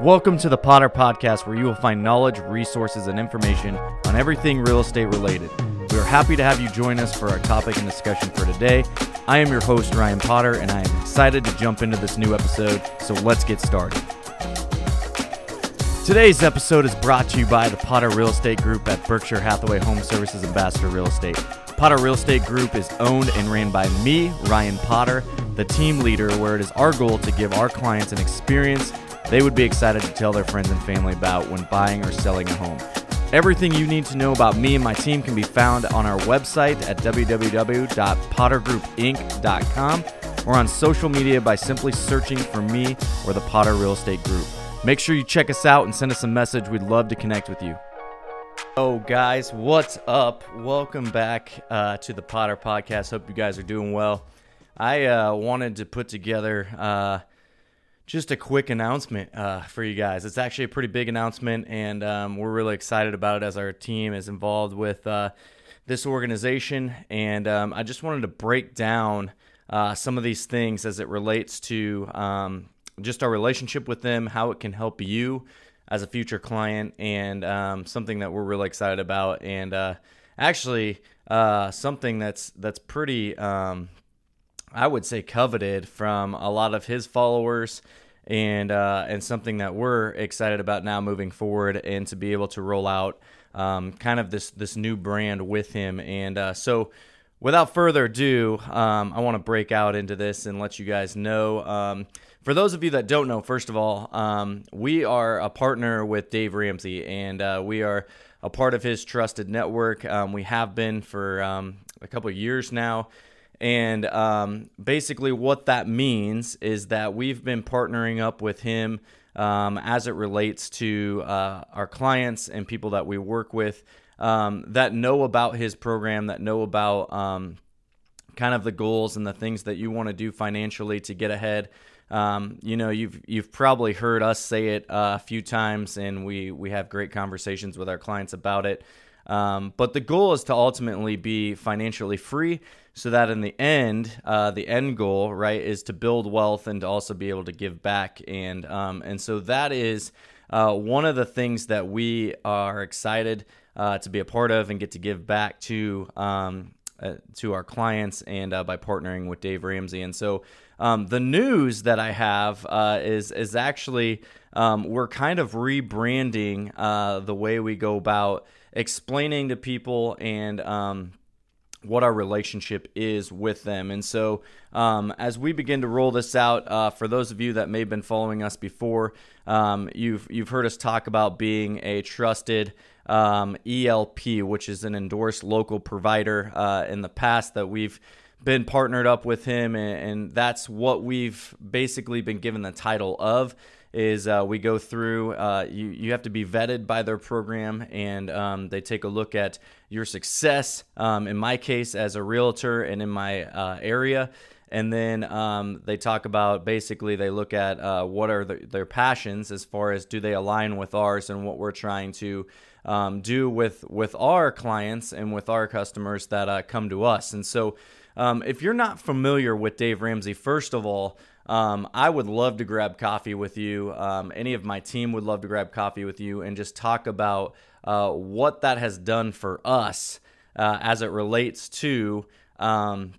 Welcome to the Potter Podcast, where you will find knowledge, resources, and information on everything real estate related. We are happy to have you join us for our topic and discussion for today. I am your host, Ryan Potter, and I am excited to jump into this new episode, so let's get started. Today's episode is brought to you by the Potter Real Estate Group at Berkshire Hathaway Home Services Ambassador Real Estate. Potter Real Estate Group is owned and ran by me, Ryan Potter, the team leader, where it is our goal to give our clients an experience they would be excited to tell their friends and family about when buying or selling a home. Everything you need to know about me and my team can be found on our website at www.pottergroupinc.com or on social media by simply searching for me or the Potter Real Estate Group. Make sure you check us out and send us a message. We'd love to connect with you. Oh, guys, what's up? Welcome back uh, to the Potter Podcast. Hope you guys are doing well. I uh, wanted to put together. Uh, just a quick announcement uh, for you guys. It's actually a pretty big announcement, and um, we're really excited about it as our team is involved with uh, this organization. And um, I just wanted to break down uh, some of these things as it relates to um, just our relationship with them, how it can help you as a future client, and um, something that we're really excited about. And uh, actually, uh, something that's that's pretty um, I would say coveted from a lot of his followers and uh, and something that we're excited about now moving forward and to be able to roll out um, kind of this this new brand with him. And uh, so without further ado um, I want to break out into this and let you guys know um, for those of you that don't know first of all um, we are a partner with Dave Ramsey and uh, we are a part of his trusted network. Um, we have been for um, a couple of years now and um, basically, what that means is that we've been partnering up with him um, as it relates to uh, our clients and people that we work with um, that know about his program, that know about um, kind of the goals and the things that you want to do financially to get ahead. Um, you know, you've you've probably heard us say it uh, a few times, and we we have great conversations with our clients about it. Um, but the goal is to ultimately be financially free so that in the end, uh, the end goal, right, is to build wealth and to also be able to give back. And, um, and so that is uh, one of the things that we are excited uh, to be a part of and get to give back to. Um, uh, to our clients and uh, by partnering with Dave Ramsey. And so um, the news that I have uh, is is actually um, we're kind of rebranding the way we go about explaining to people and um, what our relationship is with them. And so, um, as we begin to roll this out, uh, for those of you that may have been following us before, um, you've you've heard us talk about being a trusted um, ELP, which is an endorsed local provider. Uh, in the past, that we've been partnered up with him, and, and that's what we've basically been given the title of is uh, we go through. Uh, you you have to be vetted by their program, and um, they take a look at your success. Um, in my case, as a realtor, and in my uh, area. And then um, they talk about basically they look at uh, what are the, their passions as far as do they align with ours and what we're trying to um, do with with our clients and with our customers that uh, come to us. And so, um, if you're not familiar with Dave Ramsey, first of all, um, I would love to grab coffee with you. Um, any of my team would love to grab coffee with you and just talk about uh, what that has done for us uh, as it relates to um,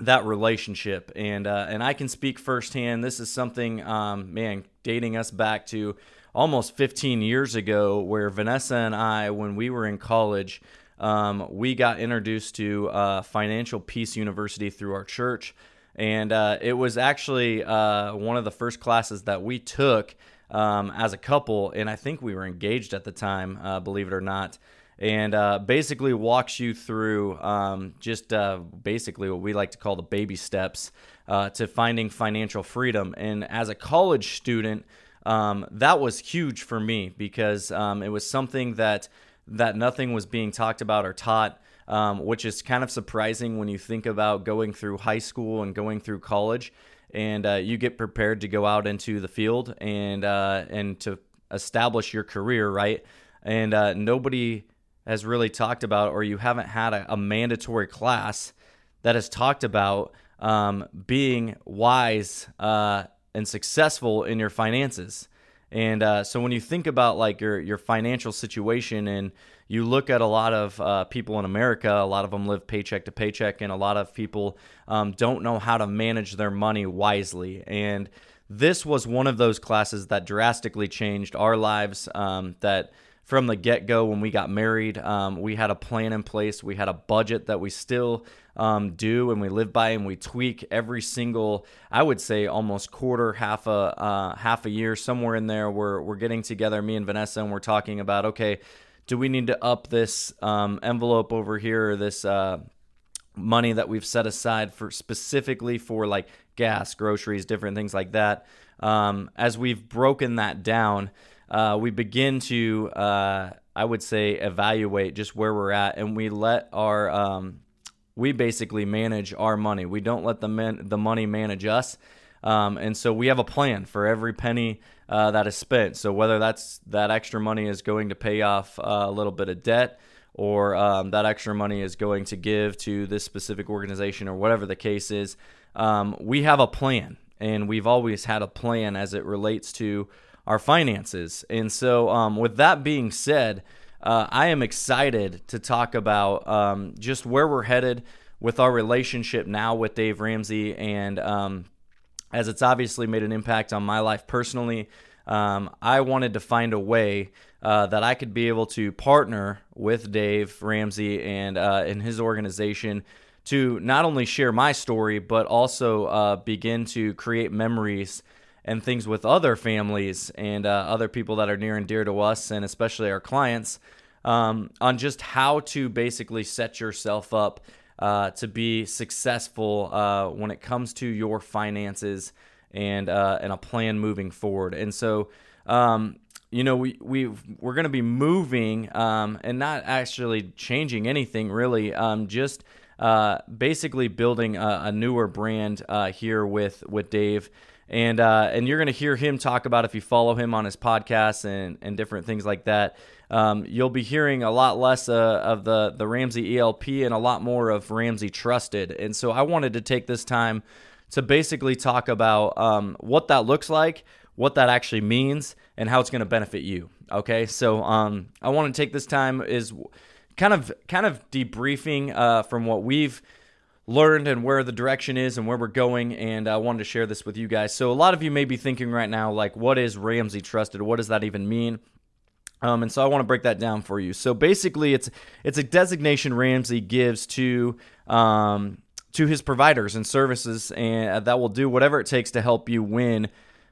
that relationship. And uh, and I can speak firsthand. This is something, um, man, dating us back to almost 15 years ago, where Vanessa and I, when we were in college. Um, we got introduced to uh, Financial Peace University through our church and uh, it was actually uh, one of the first classes that we took um, as a couple, and I think we were engaged at the time, uh, believe it or not. And uh, basically walks you through um, just uh, basically what we like to call the baby steps uh, to finding financial freedom. And as a college student, um, that was huge for me because um, it was something that that nothing was being talked about or taught um, which is kind of surprising when you think about going through high school and going through college, and uh, you get prepared to go out into the field and uh, and to establish your career, right? And uh, nobody has really talked about, or you haven't had a, a mandatory class that has talked about um, being wise uh, and successful in your finances. And uh, so when you think about like your your financial situation and you look at a lot of uh, people in America, a lot of them live paycheck to paycheck, and a lot of people um, don't know how to manage their money wisely. And this was one of those classes that drastically changed our lives. Um, that from the get go, when we got married, um, we had a plan in place. We had a budget that we still um, do and we live by, and we tweak every single, I would say, almost quarter, half a uh, half a year, somewhere in there. We're we're getting together, me and Vanessa, and we're talking about okay, do we need to up this um, envelope over here or this uh, money that we've set aside for specifically for like gas, groceries, different things like that. Um, as we've broken that down, uh, we begin to, uh, I would say, evaluate just where we're at, and we let our, um, we basically manage our money. We don't let the man, the money manage us. Um, and so we have a plan for every penny uh, that is spent. So whether that's that extra money is going to pay off uh, a little bit of debt, or um, that extra money is going to give to this specific organization, or whatever the case is, um, we have a plan, and we've always had a plan as it relates to our finances. And so, um, with that being said, uh, I am excited to talk about um, just where we're headed with our relationship now with Dave Ramsey, and um, as it's obviously made an impact on my life personally. Um, I wanted to find a way uh, that I could be able to partner with Dave Ramsey and uh, his organization to not only share my story, but also uh, begin to create memories and things with other families and uh, other people that are near and dear to us, and especially our clients, um, on just how to basically set yourself up uh, to be successful uh, when it comes to your finances and uh, and a plan moving forward. And so. Um, you know, we we we're going to be moving um, and not actually changing anything really. Um, just uh, basically building a, a newer brand uh, here with with Dave. And uh, and you're going to hear him talk about if you follow him on his podcast and, and different things like that. Um, you'll be hearing a lot less uh, of the the Ramsey ELP and a lot more of Ramsey Trusted. And so I wanted to take this time to basically talk about um, what that looks like, what that actually means, and how it's going to benefit you. Okay, so um, I want to take this time is kind of kind of debriefing uh, from what we've learned and where the direction is and where we're going and i wanted to share this with you guys so a lot of you may be thinking right now like what is ramsey trusted what does that even mean um, and so i want to break that down for you so basically it's it's a designation ramsey gives to um, to his providers and services and that will do whatever it takes to help you win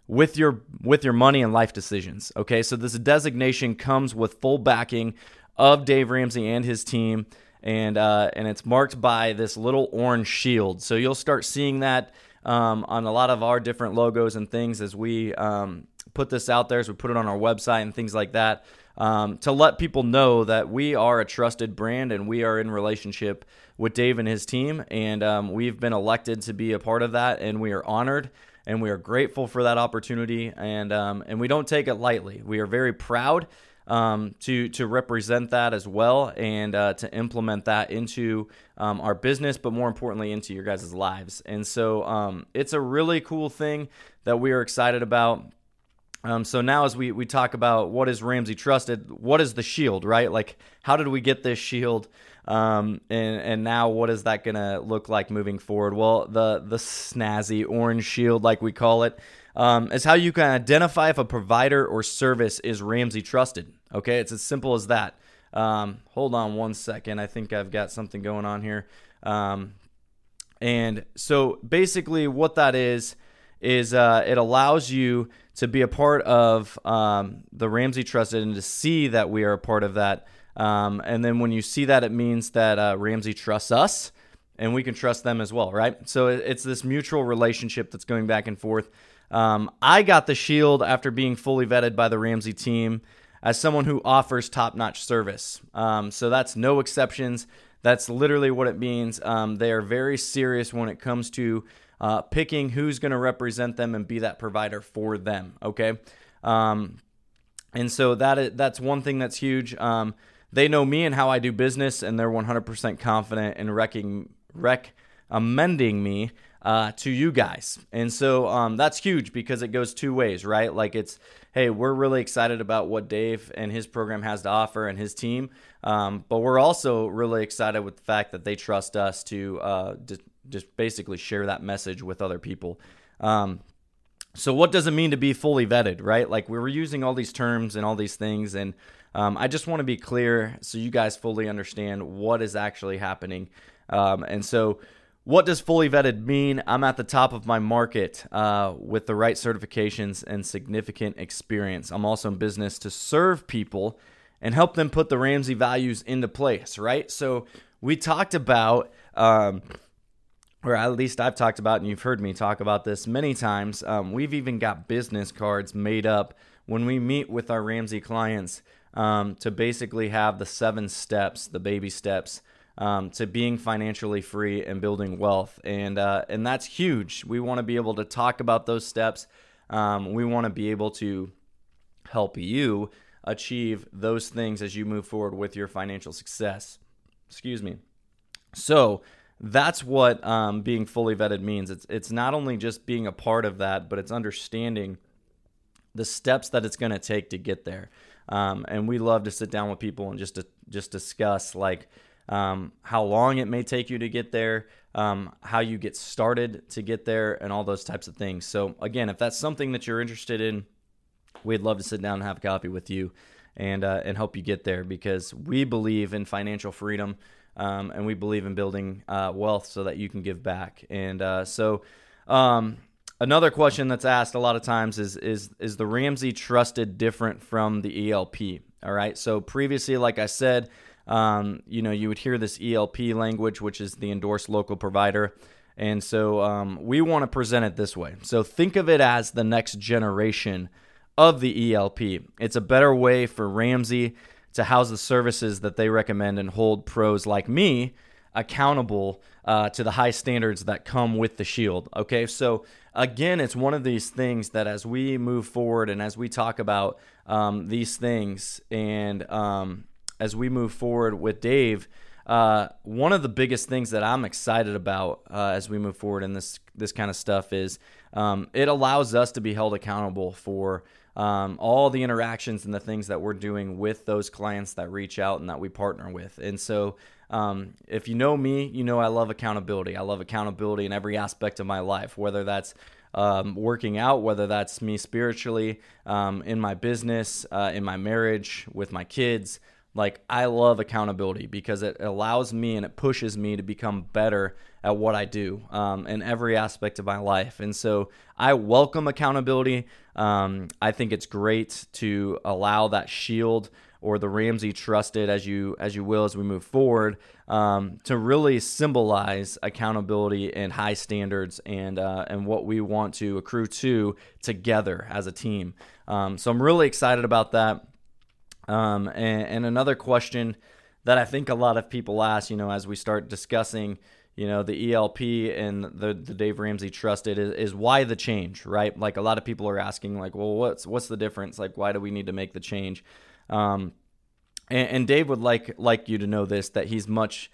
with your with your money and life decisions okay so this designation comes with full backing of Dave Ramsey and his team, and uh, and it's marked by this little orange shield. So you'll start seeing that um, on a lot of our different logos and things as we um, put this out there, as we put it on our website and things like that, um, to let people know that we are a trusted brand and we are in relationship with Dave and his team, and um, we've been elected to be a part of that, and we are honored and we are grateful for that opportunity, and um, and we don't take it lightly. We are very proud um, to to represent that as well and uh, to implement that into um, our business, but more importantly into your guys' lives. And so um, it's a really cool thing that we are excited about. Um, so now, as we we talk about what is Ramsey trusted, what is the shield, right? Like, how did we get this shield? Um, and and now what is that gonna look like moving forward? Well, the the snazzy orange shield, like we call it, um, is how you can identify if a provider or service is Ramsey trusted. Okay, it's as simple as that. Um, hold on one second. I think I've got something going on here. Um, and so basically, what that is is uh, it allows you to be a part of um, the Ramsey Trusted and to see that we are a part of that. Um, and then when you see that, it means that uh, Ramsey trusts us and we can trust them as well, right? So it's this mutual relationship that's going back and forth. Um, I got the shield after being fully vetted by the Ramsey team as someone who offers top notch service. Um, so that's no exceptions. That's literally what it means. Um, they are very serious when it comes to uh, picking who's going to represent them and be that provider for them. Okay. Um, and so that is, that's one thing that's huge. Um, they know me and how I do business, and they're 100% confident in recommending me uh, to you guys. And so um, that's huge because it goes two ways, right? Like it's, hey, we're really excited about what Dave and his program has to offer and his team. Um, but we're also really excited with the fact that they trust us to uh, just, just basically share that message with other people. Um, so, what does it mean to be fully vetted, right? Like, we were using all these terms and all these things, and um, I just want to be clear so you guys fully understand what is actually happening. Um, and so, what does fully vetted mean? I'm at the top of my market uh, with the right certifications and significant experience. I'm also in business to serve people and help them put the Ramsey values into place, right? So, we talked about. Um, or at least I've talked about, and you've heard me talk about this many times. Um, we've even got business cards made up when we meet with our Ramsey clients um, to basically have the seven steps, the baby steps, um, to being financially free and building wealth, and uh, and that's huge. We want to be able to talk about those steps. Um, we want to be able to help you achieve those things as you move forward with your financial success. Excuse me. So that's what um, being fully vetted means. It's it's not only just being a part of that, but it's understanding the steps that it's going to take to get there. Um, and we love to sit down with people and just to, just discuss like um, how long it may take you to get there, um, how you get started to get there, and all those types of things. So again, if that's something that you're interested in, we'd love to sit down and have a coffee with you and uh, and help you get there because we believe in financial freedom um, and we believe in building uh, wealth so that you can give back. And uh, so, um, another question that's asked a lot of times is is is the Ramsey trusted different from the ELP? All right. So previously, like I said, um, you know, you would hear this ELP language, which is the endorsed local provider. And so um, we want to present it this way. So think of it as the next generation of the ELP. It's a better way for Ramsey to house the services that they recommend and hold pros like me accountable uh, to the high standards that come with the shield. Okay, so again, it's one of these things that as we move forward and as we talk about um, these things and um, as we move forward with Dave. Uh, one of the biggest things that I'm excited about uh, as we move forward in this this kind of stuff is um, it allows us to be held accountable for um, all the interactions and the things that we're doing with those clients that reach out and that we partner with. And so, um, if you know me, you know I love accountability. I love accountability in every aspect of my life, whether that's um, working out, whether that's me spiritually, um, in my business, uh, in my marriage, with my kids. Like, I love accountability because it allows me and it pushes me to become better at what I do um, in every aspect of my life. And so I welcome accountability. Um, I think it's great to allow that shield or the Ramsey trusted, as you as you will, as we move forward, um, to really symbolize accountability and high standards and uh, and what we want to accrue to together as a team. Um, so I'm really excited about that. Um, and, and another question that I think a lot of people ask, you know, as we start discussing you know the ELP and the the Dave Ramsey trusted is, is why the change, right? Like a lot of people are asking, like, well, what's what's the difference? Like, why do we need to make the change? Um, and, and Dave would like like you to know this that he's much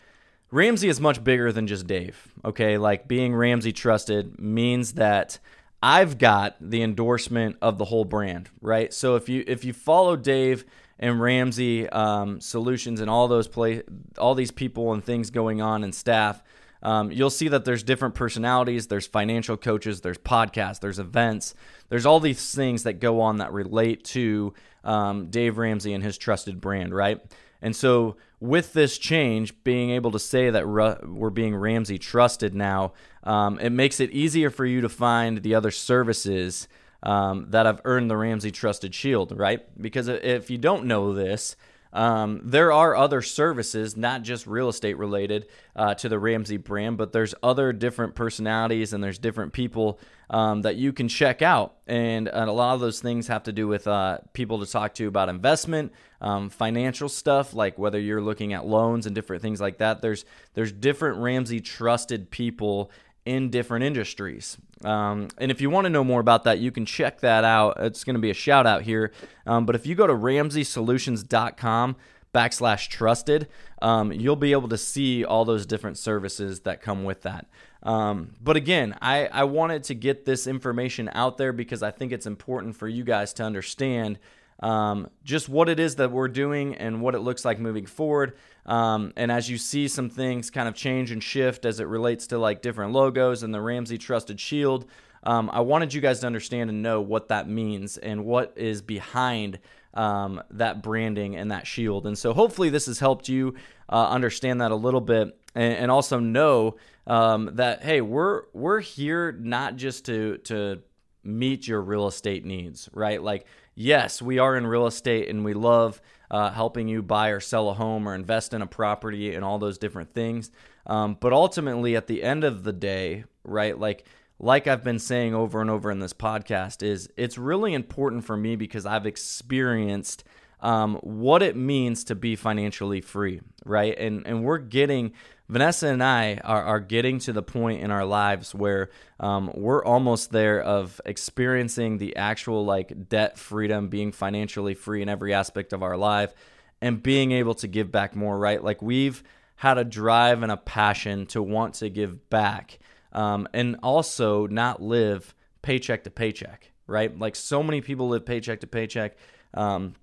Ramsey is much bigger than just Dave. Okay, like being Ramsey trusted means that I've got the endorsement of the whole brand, right? So if you if you follow Dave and Ramsey um, solutions and all those play all these people and things going on and staff um, you'll see that there's different personalities. There's financial coaches, there's podcasts, there's events, there's all these things that go on that relate to um, Dave Ramsey and his trusted brand, right? And so, with this change, being able to say that we're being Ramsey trusted now, um, it makes it easier for you to find the other services um, that have earned the Ramsey Trusted Shield, right? Because if you don't know this, um, there are other services, not just real estate related uh, to the Ramsey brand, but there's other different personalities and there's different people um, that you can check out. And, and, a lot of those things have to do with uh, people to talk to about investment, um, financial stuff, like whether you're looking at loans and different things like that. There's there's different Ramsey trusted people in different industries. Um, and if you want to know more about that, you can check that out. It's going to be a shout out here. Um, but if you go to ramseysolutions.com backslash trusted, um, you'll be able to see all those different services that come with that. Um, but again, I, I wanted to get this information out there because I think it's important for you guys to understand um, just what it is that we're doing and what it looks like moving forward. Um, and as you see some things kind of change and shift as it relates to like different logos and the Ramsey Trusted Shield, um, I wanted you guys to understand and know what that means and what is behind um, that branding and that shield. And so hopefully this has helped you uh, understand that a little bit and, and also know um, that hey, we're we're here not just to to meet your real estate needs, right? Like yes, we are in real estate and we love uh, helping you buy or sell a home or invest in a property and all those different things. Um, but ultimately, at the end of the day, right, like like I've been saying over and over in this podcast, is it's really important for me because I've experienced um, what it means to be financially free, right? And and we're getting Vanessa and I are, are getting to the point in our lives where um, we're almost there of experiencing the actual like debt freedom, being financially free in every aspect of our life, and being able to give back more. Right? Like we've had a drive and a passion to want to give back, um, and also not live paycheck to paycheck. Right? Like so many people live paycheck to paycheck. Um,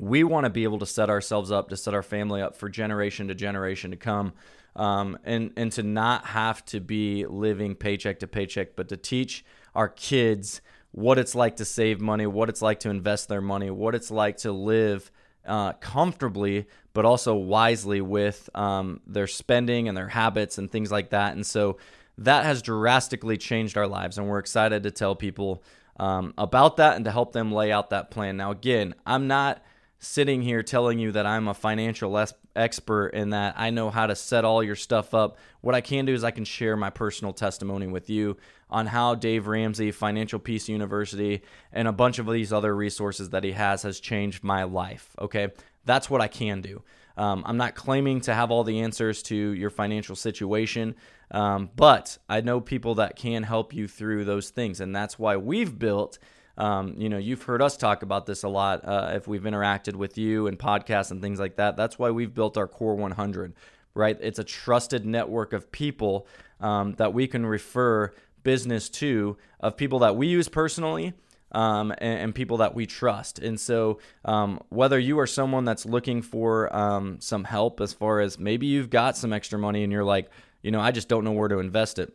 we want to be able to set ourselves up to set our family up for generation to generation to come um, and and to not have to be living paycheck to paycheck but to teach our kids what it's like to save money what it's like to invest their money what it's like to live uh, comfortably but also wisely with um, their spending and their habits and things like that. And so that has drastically changed our lives and we're excited to tell people um, about that and to help them lay out that plan. Now again i'm not sitting here telling you that I'm a financial expert and that I know how to set all your stuff up. What I can do is I can share my personal testimony with you on how Dave Ramsey, Financial Peace University, and a bunch of these other resources that he has has changed my life. Okay, that's what I can do. Um, I'm not claiming to have all the answers to your financial situation, um, but I know people that can help you through those things, and that's why we've built um, you know, you've heard us talk about this a lot uh, if we've interacted with you and podcasts and things like that. That's why we've built our Core 100, right? It's a trusted network of people um, that we can refer business to, of people that we use personally. Um, and, and, people that we trust. And so, um, whether you are someone that's looking for um, some help as far as maybe you've got some extra money and you're like, you know, I just don't know where to invest it,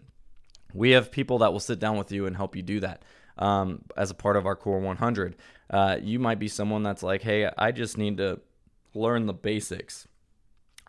we have people that will sit down with you and help you do that um, as a part of our core 100. Uh, you might be someone that's like, hey, I just need to learn the basics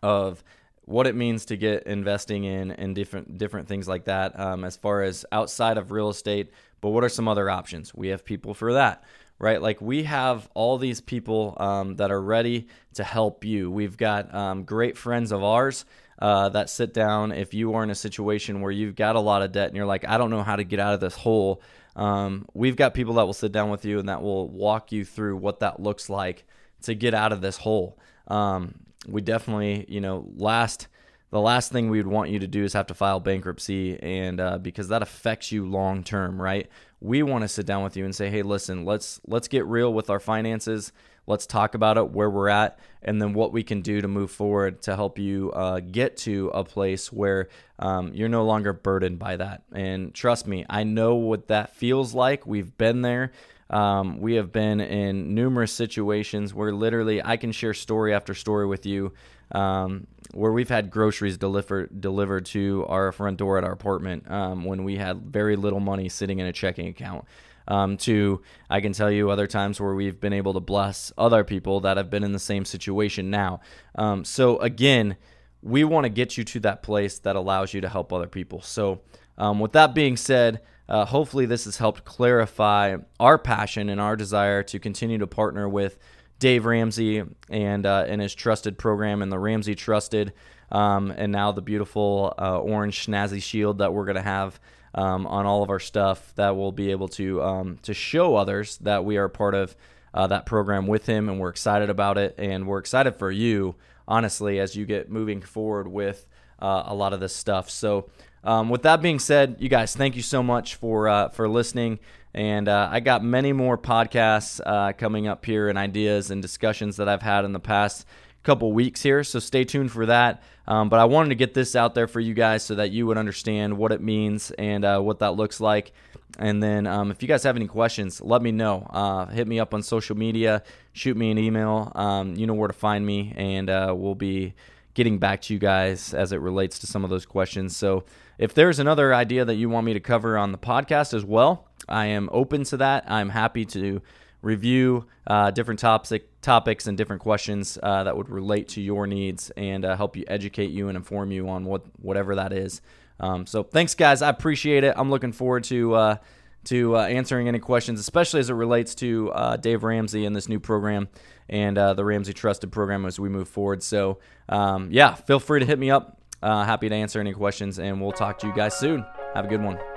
of what it means to get investing in and different different things like that um, as far as outside of real estate but what are some other options? We have people for that right? Like we have all these people um, that are ready to help you. We've got um, great friends of ours uh, that sit down. If you are in a situation where you've got a lot of debt and you're like i don't know how to get out of this hole um, we've got people that will sit down with you and that will walk you through what that looks like to get out of this hole. Um, we definitely, you know, last the last thing we would want you to do is have to file bankruptcy, and uh, because that affects you long term, right? We want to sit down with you and say, hey, listen, let's let's get real with our finances. Let's talk about it, where we're at, and then what we can do to move forward to help you uh, get to a place where um, you're no longer burdened by that. And trust me, I know what that feels like. We've been there. Um, we have been in numerous situations where literally I can share story after story with you um, where we've had groceries delivered delivered to our front door at our apartment um, when we had very little money sitting in a checking account um, to I can tell you other times where we've been able to bless other people that have been in the same situation now. Um, so again, we want to get you to that place that allows you to help other people. So um, with that being said, uh, hopefully this has helped clarify our passion and our desire to continue to partner with Dave Ramsey and uh, and his trusted program and the Ramsey Trusted, um, and now the beautiful uh, orange snazzy shield that we're gonna have um, on all of our stuff that we'll be able to um, to show others that we are part of uh, that program with him, and we're excited about it, and we're excited for you, honestly, as you get moving forward with uh, a lot of this stuff. So, um, with that being said, you guys, thank you so much for uh, for listening. And uh, I got many more podcasts uh, coming up here and ideas and discussions that I've had in the past couple weeks here, so stay tuned for that. Um, but I wanted to get this out there for you guys so that you would understand what it means and uh, what that looks like. And then um, if you guys have any questions, let me know. Uh, hit me up on social media, shoot me an email. Um, you know where to find me, and uh, we'll be getting back to you guys as it relates to some of those questions. So if there's another idea that you want me to cover on the podcast as well, I am open to that. I'm happy to review uh, different topic, topics and different questions uh, that would relate to your needs and uh, help you educate you and inform you on what whatever that is. Um, so thanks, guys. I appreciate it. I'm looking forward to uh, to uh, answering any questions, especially as it relates to uh, Dave Ramsey and this new program and the Ramsey Trusted program as we move forward. So um, yeah, feel free to hit me up. happy to answer any questions, and we'll talk to you guys soon. Have a good one.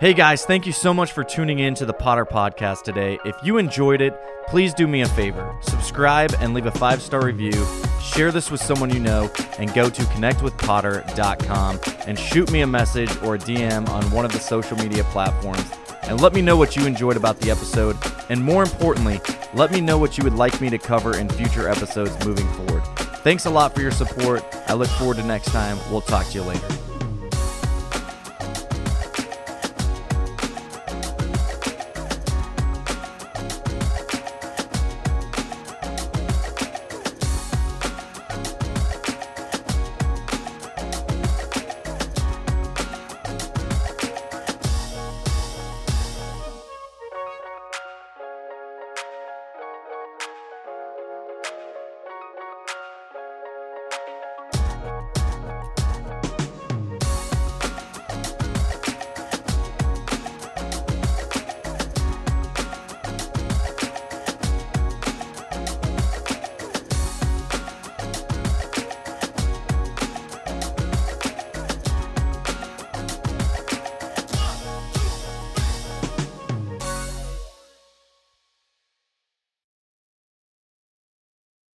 Hey guys, thank you so much for tuning in to the Potter Podcast today. If you enjoyed it, please do me a favor subscribe and leave a five star review. Share this with someone you know, and go to connectwithpotter.com and shoot me a message or a DM on one of the social media platforms. And let me know what you enjoyed about the episode. And more importantly, let me know what you would like me to cover in future episodes moving forward. Thanks a lot for your support. I look forward to next time. We'll talk to you later.